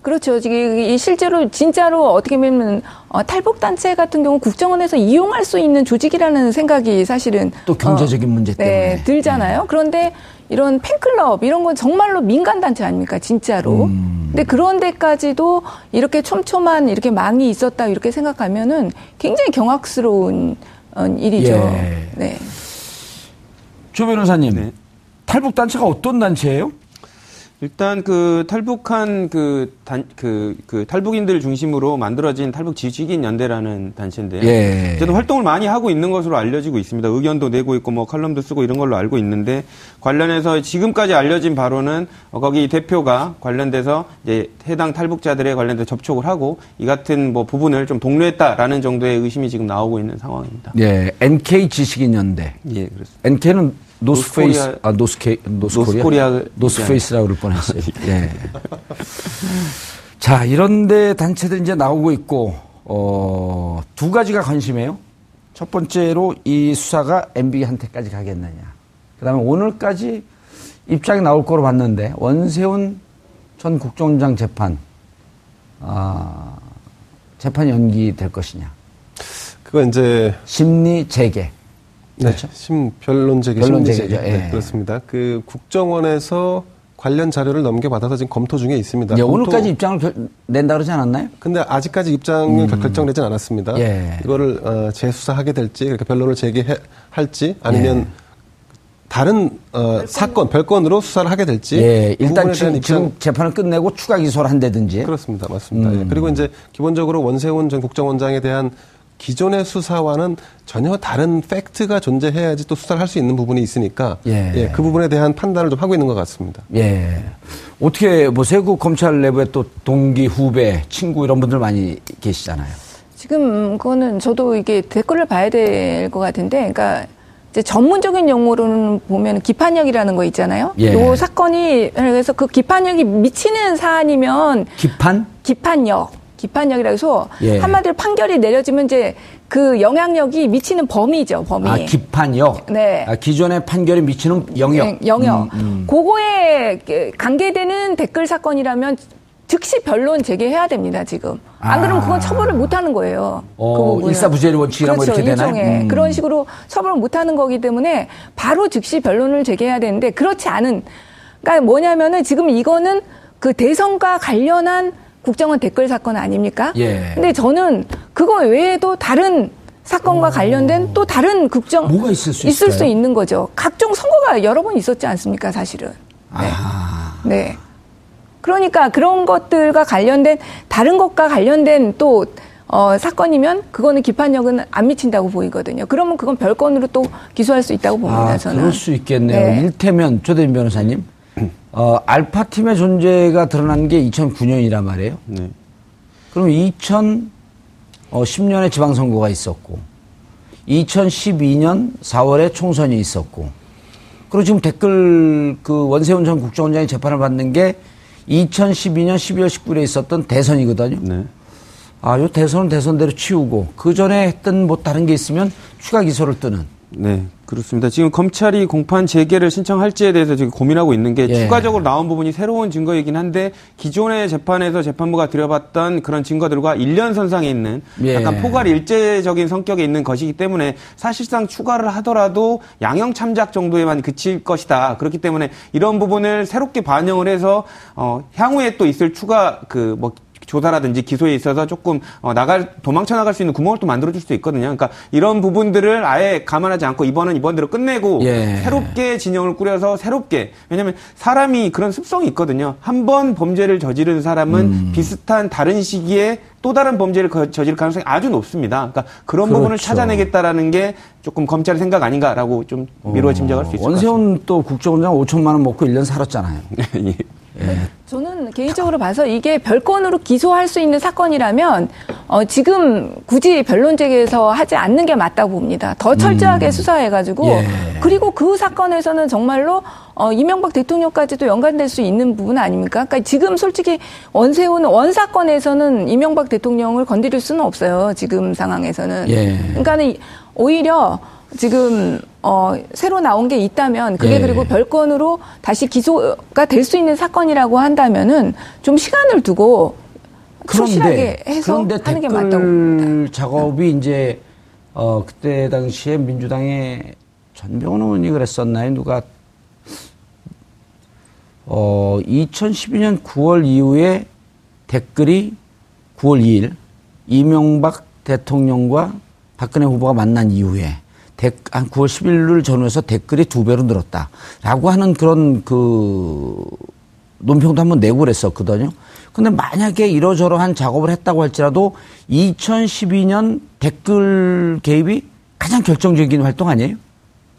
그렇죠. 지금 실제로 진짜로 어떻게 보면 어, 탈북 단체 같은 경우 국정원에서 이용할 수 있는 조직이라는 생각이 사실은 또 경제적인 어, 문제 네, 때문에 네, 들잖아요. 네. 그런데 이런 팬클럽 이런 건 정말로 민간 단체 아닙니까 진짜로. 음. 근데 그런 데까지도 이렇게 촘촘한 이렇게 망이 있었다 이렇게 생각하면은 굉장히 경악스러운 어, 일이죠. 예. 네. 조 변호사님, 네. 탈북 단체가 어떤 단체예요? 일단 그 탈북한 그 단, 그, 그 탈북인들 중심으로 만들어진 탈북 지식인 연대라는 단체인데요. 예. 어쨌든 활동을 많이 하고 있는 것으로 알려지고 있습니다. 의견도 내고 있고 뭐 칼럼도 쓰고 이런 걸로 알고 있는데 관련해서 지금까지 알려진 바로는 어, 거기 대표가 관련돼서 이제 해당 탈북자들에 관련돼서 접촉을 하고 이 같은 뭐 부분을 좀 독려했다라는 정도의 의심이 지금 나오고 있는 상황입니다. 예. NK 지식인 연대. 예, 그렇습니다. NK는 North Face, 아, North K, North Korea? North Korea. North Face라고 그럴 뻔 했어요. 예. 자, 이런데 단체들 이제 나오고 있고, 어, 두 가지가 관심이에요. 첫 번째로 이 수사가 MB한테까지 가겠느냐. 그 다음에 오늘까지 입장이 나올 거로 봤는데, 원세훈 전 국정원장 재판, 아, 재판 연기될 것이냐. 그거 이제 심리 재개. 네, 그렇죠? 심 변론 재개 변론 재개죠. 예. 네, 그렇습니다. 그 국정원에서 관련 자료를 넘겨받아서 지금 검토 중에 있습니다. 예, 오늘까지 입장을 결, 낸다 그러지 않았나요? 근데 아직까지 입장이 음. 결정되진 않았습니다. 예. 이거를 어, 재수사하게 될지, 그렇게 변론을 재개할지 아니면 예. 다른 어, 사건 별건으로 수사를 하게 될지 예, 일단 지금, 입장... 재판을 끝내고 추가 기소를 한다든지 그렇습니다 맞습니다 음. 예. 그리고 이제 기본적으로 원세훈 전 국정원장에 대한 기존의 수사와는 전혀 다른 팩트가 존재해야지 또 수사를 할 수 있는 부분이 있으니까 예. 예. 그 부분에 대한 판단을 좀 하고 있는 것 같습니다. 예. 어떻게 보세요? 그 검찰 내부에 또 동기, 후배, 친구 이런 분들 많이 계시잖아요. 지금 그거는 저도 이게 댓글을 봐야 될 것 같은데, 그러니까 이제 전문적인 용어로는 보면 기판력이라는 거 있잖아요. 예. 요 사건이 그래서 그 기판력이 미치는 사안이면 기판? 기판력. 기판력이라 해서 예. 한마디로 판결이 내려지면 이제 그 영향력이 미치는 범위죠, 범위. 아, 기판력? 네. 아, 기존의 판결이 미치는 영역? 네, 영역. 음, 음. 그거에 관계되는 댓글 사건이라면 즉시 변론 제기해야 됩니다, 지금. 안 그러면 그건 처벌을 못 하는 거예요. 어, 그 일사부재리 원칙이라 그렇죠, 뭐 이렇게 되나요? 음. 그런 식으로 처벌을 못 하는 거기 때문에 바로 즉시 변론을 제기해야 되는데 그렇지 않은 그러니까 뭐냐면은 지금 이거는 그 대선과 관련한 국정원 댓글 사건 아닙니까? 예. 근데 저는 그거 외에도 다른 사건과 오. 관련된 또 다른 국정 뭐가 있을 수 있을 수 있는 거죠. 각종 선거가 여러 번 있었지 않습니까, 사실은. 네. 아. 네. 그러니까 그런 것들과 관련된 다른 것과 관련된 또 어, 사건이면 그거는 기판력은 안 미친다고 보이거든요. 그러면 그건 별건으로 또 기소할 수 있다고 봅니다. 아, 저는. 그럴 수 있겠네요. 네. 일테면 조대인 변호사님. 어, 알파 팀의 존재가 드러난 게 2009년이란 말이에요. 네. 그럼 2010년에 어, 지방선거가 있었고, 2012년 4월에 총선이 있었고, 그리고 지금 댓글 그 원세훈 전 국정원장이 재판을 받는 게 2012년 12월 19일에 있었던 대선이거든요. 네. 아, 요 대선은 대선대로 치우고 그 전에 했던 뭐 다른 게 있으면 추가 기소를 뜨는. 네. 그렇습니다. 지금 검찰이 공판 재개를 신청할지에 대해서 지금 고민하고 있는 게 예. 추가적으로 나온 부분이 새로운 증거이긴 한데 기존의 재판에서 재판부가 들여봤던 그런 증거들과 일련 선상에 있는 예. 약간 포괄 일제적인 성격에 있는 것이기 때문에 사실상 추가를 하더라도 양형 참작 정도에만 그칠 것이다. 그렇기 때문에 이런 부분을 새롭게 반영을 해서 어 향후에 또 있을 추가 그 뭐 조사라든지 기소에 있어서 조금 어, 나갈 도망쳐 나갈 수 있는 구멍을 또 만들어 줄 수도 있거든요. 그러니까 이런 부분들을 아예 감안하지 않고 이번은 이번대로 끝내고 예. 새롭게 진영을 꾸려서 새롭게 왜냐하면 사람이 그런 습성이 있거든요. 한 번 범죄를 저지른 사람은 음. 비슷한 다른 시기에 또 다른 범죄를 저지를 가능성이 아주 높습니다. 그러니까 그런 그렇죠. 부분을 찾아내겠다라는 게 조금 검찰의 생각 아닌가라고 좀 미루어 짐작할 수 있을 것 같습니다. 원세훈 또 국정원장 5천만 원 먹고 1년 살았잖아요. 예. 네. 저는 개인적으로 봐서 이게 별건으로 기소할 수 있는 사건이라면 어, 지금 굳이 변론 제기에서 하지 않는 게 맞다고 봅니다. 더 철저하게 음. 수사해가지고 예. 그리고 그 사건에서는 정말로 어, 이명박 대통령까지도 연관될 수 있는 부분 아닙니까? 그러니까 지금 솔직히 원세훈 원 사건에서는 이명박 대통령을 건드릴 수는 없어요. 지금 상황에서는. 예. 그러니까는 오히려 지금 어 새로 나온 게 있다면 그게 예. 그리고 별건으로 다시 기소가 될 수 있는 사건이라고 한다면은 좀 시간을 두고 그런데 해서 그런데 하는 게 맞다고 봅니다. 작업이 이제 어 그때 당시에 민주당의 전병훈 의원이 그랬었나요? 누가 어 2012년 9월 이후에 댓글이 9월 2일 이명박 대통령과 박근혜 후보가 만난 이후에 한 9월 10일을 전후해서 댓글이 두 배로 늘었다라고 하는 그런 그 논평도 한번 내고 그랬었거든요. 근데 만약에 이러저러한 작업을 했다고 할지라도 2012년 댓글 개입이 가장 결정적인 활동 아니에요?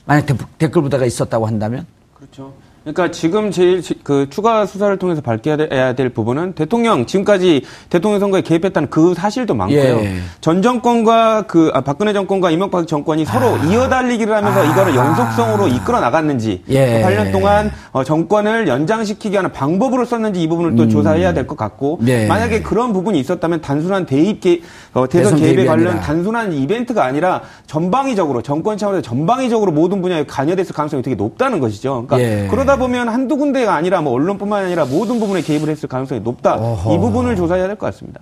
만약 댓글 부대가 있었다고 한다면? 그렇죠. 그러니까 지금 제일 그 추가 수사를 통해서 밝혀야 될 부분은 대통령 지금까지 대통령 선거에 개입했다는 그 사실도 많고요. 예. 전 정권과 그 아, 박근혜 정권과 이명박 정권이 서로 아. 이어달리기를 하면서 아. 이거를 연속성으로 이끌어 나갔는지 예. 8년 동안 어, 정권을 연장시키게 하는 방법으로 썼는지 이 부분을 또 음. 조사해야 될 것 같고 예. 만약에 그런 부분이 있었다면 단순한 대입 개, 어, 대선, 대선 개입에 관련 아니라. 단순한 이벤트가 아니라 전방위적으로 정권 차원에서 전방위적으로 모든 분야에 관여됐을 가능성이 되게 높다는 것이죠. 그러니까 예. 그러다 보면 한두 군데가 아니라 뭐 언론뿐만 아니라 모든 부분에 개입을 했을 가능성이 높다. 어허. 이 부분을 조사해야 될 것 같습니다.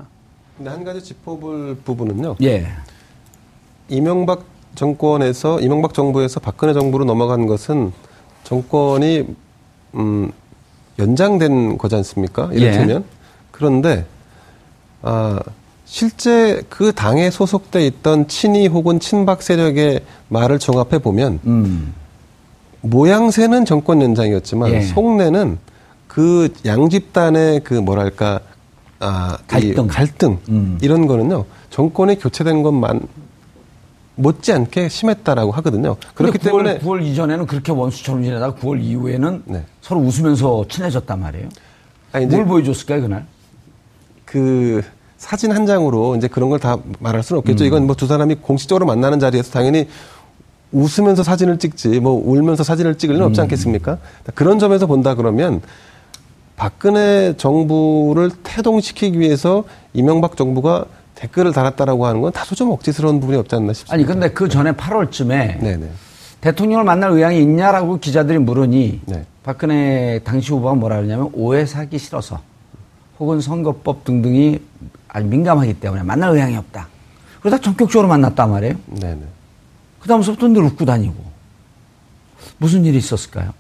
근데 한 가지 짚어볼 부분은요. 예. 이명박 정권에서 이명박 정부에서 박근혜 정부로 넘어간 것은 정권이 음 연장된 거지 않습니까? 이를테면 예. 그런데 아 실제 그 당에 소속돼 있던 친이 혹은 친박 세력의 말을 종합해 보면 음. 모양새는 정권 연장이었지만 예. 속내는 그 양집단의 그 뭐랄까 아 갈등 갈등 음. 이런 거는요 정권이 교체된 것만 못지않게 심했다라고 하거든요. 그렇기 9월, 때문에 9월 이전에는 그렇게 원수처럼 지내다가 9월 이후에는 네. 서로 웃으면서 친해졌단 말이에요. 아니, 뭘 보여줬을까요 그날? 그 사진 한 장으로 이제 그런 걸 다 말할 수는 없겠죠. 음. 이건 뭐 두 사람이 공식적으로 만나는 자리에서 당연히 웃으면서 사진을 찍지 뭐 울면서 사진을 찍을 리는 없지 음. 않겠습니까? 그런 점에서 본다 그러면 박근혜 정부를 태동시키기 위해서 이명박 정부가 댓글을 달았다라고 하는 건 다소 좀 억지스러운 부분이 없지 않나 싶습니다. 아니 근데 그 전에 8월쯤에 네네. 대통령을 만날 의향이 있냐라고 기자들이 물으니 네. 박근혜 당시 후보가 뭐라 그러냐면 오해 사기 싫어서 혹은 선거법 등등이 아주 민감하기 때문에 만날 의향이 없다. 그러다 전격적으로 만났단 말이에요. 네네. 그 다음부터 늘 웃고 다니고. 무슨 일이 있었을까요?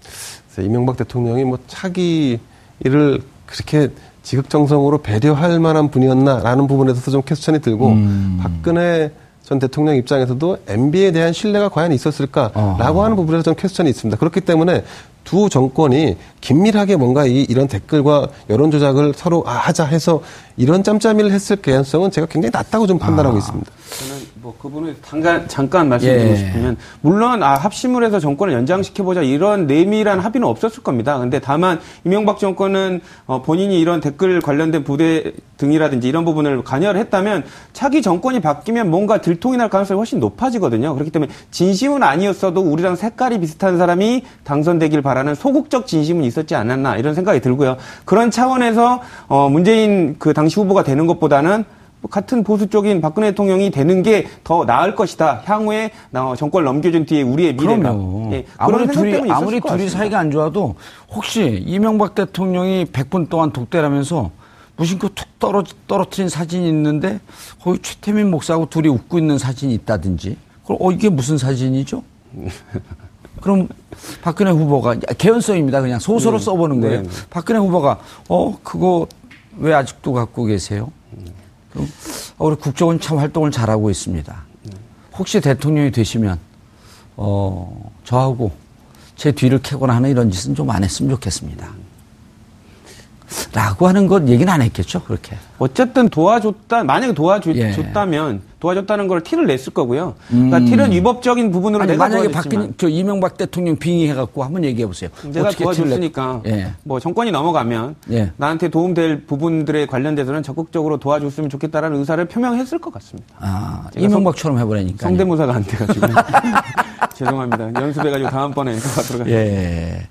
이명박 대통령이 뭐 차기 일을 그렇게 지극정성으로 배려할 만한 분이었나라는 부분에 서 좀 퀘스천이 들고 음. 박근혜 전 대통령 입장에서도 MB에 대한 신뢰가 과연 있었을까라고 어. 하는 부분에서 좀 퀘스천이 있습니다. 그렇기 때문에 두 정권이 긴밀하게 뭔가 이, 이런 댓글과 여론 조작을 서로 아, 하자 해서 이런 짬짬이를 했을 개연성은 제가 굉장히 낮다고 좀 판단하고 아. 있습니다. 저는 뭐그 부분에 잠깐 잠깐 말씀드리고 예. 싶으면 물론 아 합심을 해서 정권을 연장시켜 보자 이런 내밀한 합의는 없었을 겁니다. 근데 다만 이명박 정권은 어, 본인이 이런 댓글 관련된 부대 등이라든지 이런 부분을 관여를 했다면 차기 정권이 바뀌면 뭔가 들통이 날 가능성이 훨씬 높아지거든요. 그렇기 때문에 진심은 아니었어도 우리랑 색깔이 비슷한 사람이 당선되길 바라는 소극적 진심은 있었지 않았나 이런 생각이 들고요. 그런 차원에서 어 문재인 그 당시 후보가 되는 것보다는 같은 보수 쪽인 박근혜 대통령이 되는 게 더 나을 것이다. 향후에 정권을 넘겨준 뒤에 우리의 미래가. 예, 아무리 둘이 아무리 둘이 사이가 안 좋아도 혹시 이명박 대통령이 100분 동안 독대라면서 무심코 툭 떨어, 떨어뜨린 사진이 있는데 거기 최태민 목사하고 둘이 웃고 있는 사진이 있다든지. 그럼 어 이게 무슨 사진이죠? 그럼 박근혜 후보가 개연성입니다. 그냥 소설로 네. 써보는 거예요. 네. 박근혜 후보가 어 그거 왜 아직도 갖고 계세요? 어, 우리 국정원 참 활동을 잘하고 있습니다. 혹시 대통령이 되시면 어 저하고 제 뒤를 캐거나 하는 이런 짓은 좀 안 했으면 좋겠습니다. 라고 하는 것 얘기는 안 했겠죠, 그렇게. 어쨌든 도와줬다, 만약에 도와줬다면 예. 도와줬다는 걸 티를 냈을 거고요. 그러니까 음. 티는 위법적인 부분으로 아니, 내가 만약에 박근 저 이명박 대통령 빙의해갖고 한번 얘기해 보세요. 내가 도와줬으니까 예. 뭐 정권이 넘어가면 예. 나한테 도움될 부분들에 관련돼서는 적극적으로 도와줬으면 좋겠다라는 의사를 표명했을 것 같습니다. 아, 이명박처럼 해보라니까. 성대모사가 안 돼가지고 죄송합니다. 연습해가지고 다음번에 하도록 예.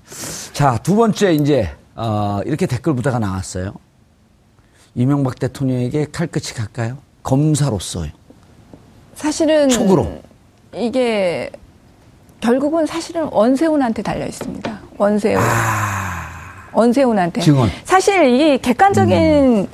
자, 두 번째 이제 어, 이렇게 댓글 부대가 나왔어요. 이명박 대통령에게 칼끝이 갈까요? 검사로서요. 사실은 촉으로 이게 결국은 사실은 원세훈한테 달려 있습니다. 원세훈. 아. 원세훈한테. 증언. 사실 이 객관적인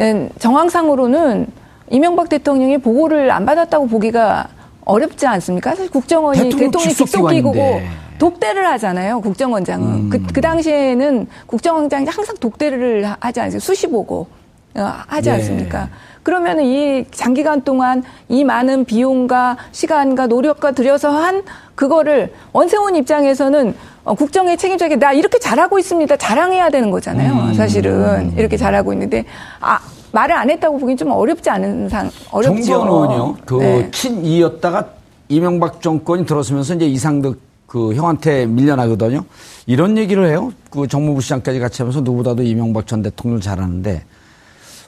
음. 정황상으로는 이명박 대통령이 보고를 안 받았다고 보기가 어렵지 않습니까? 사실 국정원이 대통령, 대통령 직속기구고 독대를 하잖아요. 국정원장은 음. 그, 그 당시에는 국정원장이 항상 독대를 하지 않습니까? 수시 보고 어, 하지 예. 않습니까? 그러면 이 장기간 동안 이 많은 비용과 시간과 노력과 들여서 한 그거를 원세훈 입장에서는 어, 국정의 책임자에게 나 이렇게 잘하고 있습니다. 자랑해야 되는 거잖아요. 음. 사실은 이렇게 잘하고 있는데 아 말을 안 했다고 보기엔 좀 어렵지 않은 상 어렵죠. 정재원 의원이요. 그 네. 친이였다가 이명박 정권이 들어서면서 이제 이상득 그 형한테 밀려나거든요. 이런 얘기를 해요. 그 정무부 시장까지 같이 하면서 누구보다도 이명박 전 대통령을 잘하는데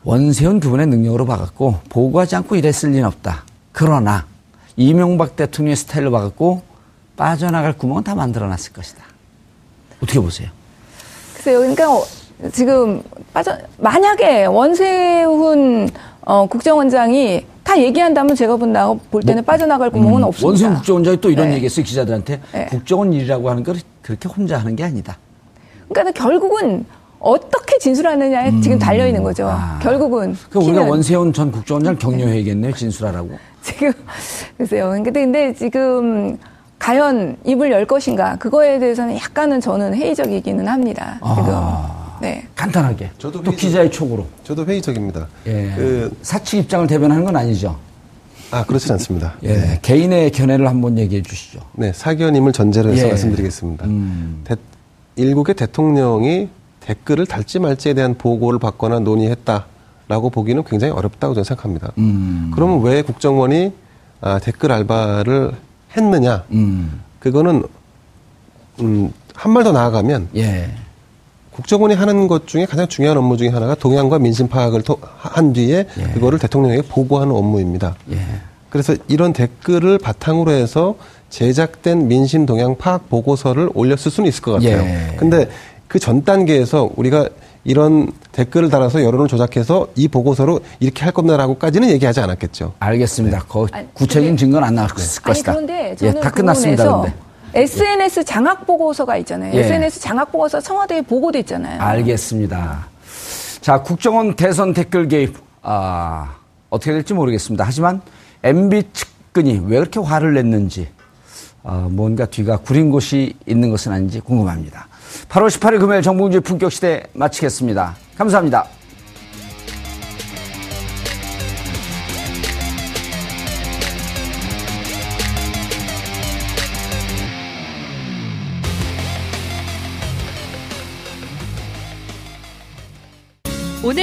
원세훈 그분의 능력으로 봐갖고 보고하지 않고 이랬을 리는 없다. 그러나 이명박 대통령의 스타일로 봐갖고 빠져나갈 구멍은 다 만들어놨을 것이다. 어떻게 보세요? 글쎄요. 그러니까 지금 빠져 만약에 원세훈 어, 국정원장이 다 얘기한다면 제가 본다 볼 때는 뭐, 빠져나갈 구멍은 음, 없습니다. 원세훈 국정원장이 또 이런 네. 얘기했어요 기자들한테 네. 국정원 일이라고 하는 걸 그렇게 혼자 하는 게 아니다. 그러니까 결국은 어떻게 진술하느냐에 음. 지금 달려 있는 거죠. 아. 결국은. 그 우리가 원세훈 전 국정원장 격려해야겠네요, 진술하라고. 지금 글쎄요. 근데, 근데 지금 과연 입을 열 것인가 그거에 대해서는 약간은 저는 회의적이기는 합니다. 지금. 아, 네. 간단하게. 저도 또 기자의 촉으로. 저도 회의적입니다. 예. 그 사측 입장을 대변하는 건 아니죠. 아 그렇지 않습니다. 예. 네. 개인의 견해를 한번 얘기해 주시죠. 네, 사견임을 전제로 해서 예. 말씀드리겠습니다. 음. 대, 일국의 대통령이 댓글을 달지 말지에 대한 보고를 받거나 논의했다라고 보기는 굉장히 어렵다고 저는 생각합니다. 음. 그러면 왜 국정원이 아, 댓글 알바를 했느냐? 음. 그거는 음, 한발더 나아가면 예. 국정원이 하는 것 중에 가장 중요한 업무 중에 하나가 동향과 민심 파악을 한 뒤에 예. 그거를 대통령에게 보고하는 업무입니다. 예. 그래서 이런 댓글을 바탕으로 해서 제작된 민심 동향 파악 보고서를 올렸을 수는 있을 것 같아요. 예. 근데 그 전 단계에서 우리가 이런 댓글을 달아서 여론을 조작해서 이 보고서로 이렇게 할 겁니다라고까지는 얘기하지 않았겠죠. 알겠습니다. 네. 거 구체적인 증거는 안 나왔을 네. 것이다. 아니, 그런데 저는 예, 다 끝났습니다. 근데. SNS 장학 보고서가 있잖아요. 예. SNS 장학 보고서 청와대에 보고도 있잖아요. 알겠습니다. 자, 국정원 대선 댓글 개입 아, 어떻게 될지 모르겠습니다. 하지만 MB 측근이 왜 그렇게 화를 냈는지 어, 뭔가 뒤가 구린 곳이 있는 것은 아닌지 궁금합니다. 8월 18일 금요일 정봉주의 품격시대 마치겠습니다. 감사합니다.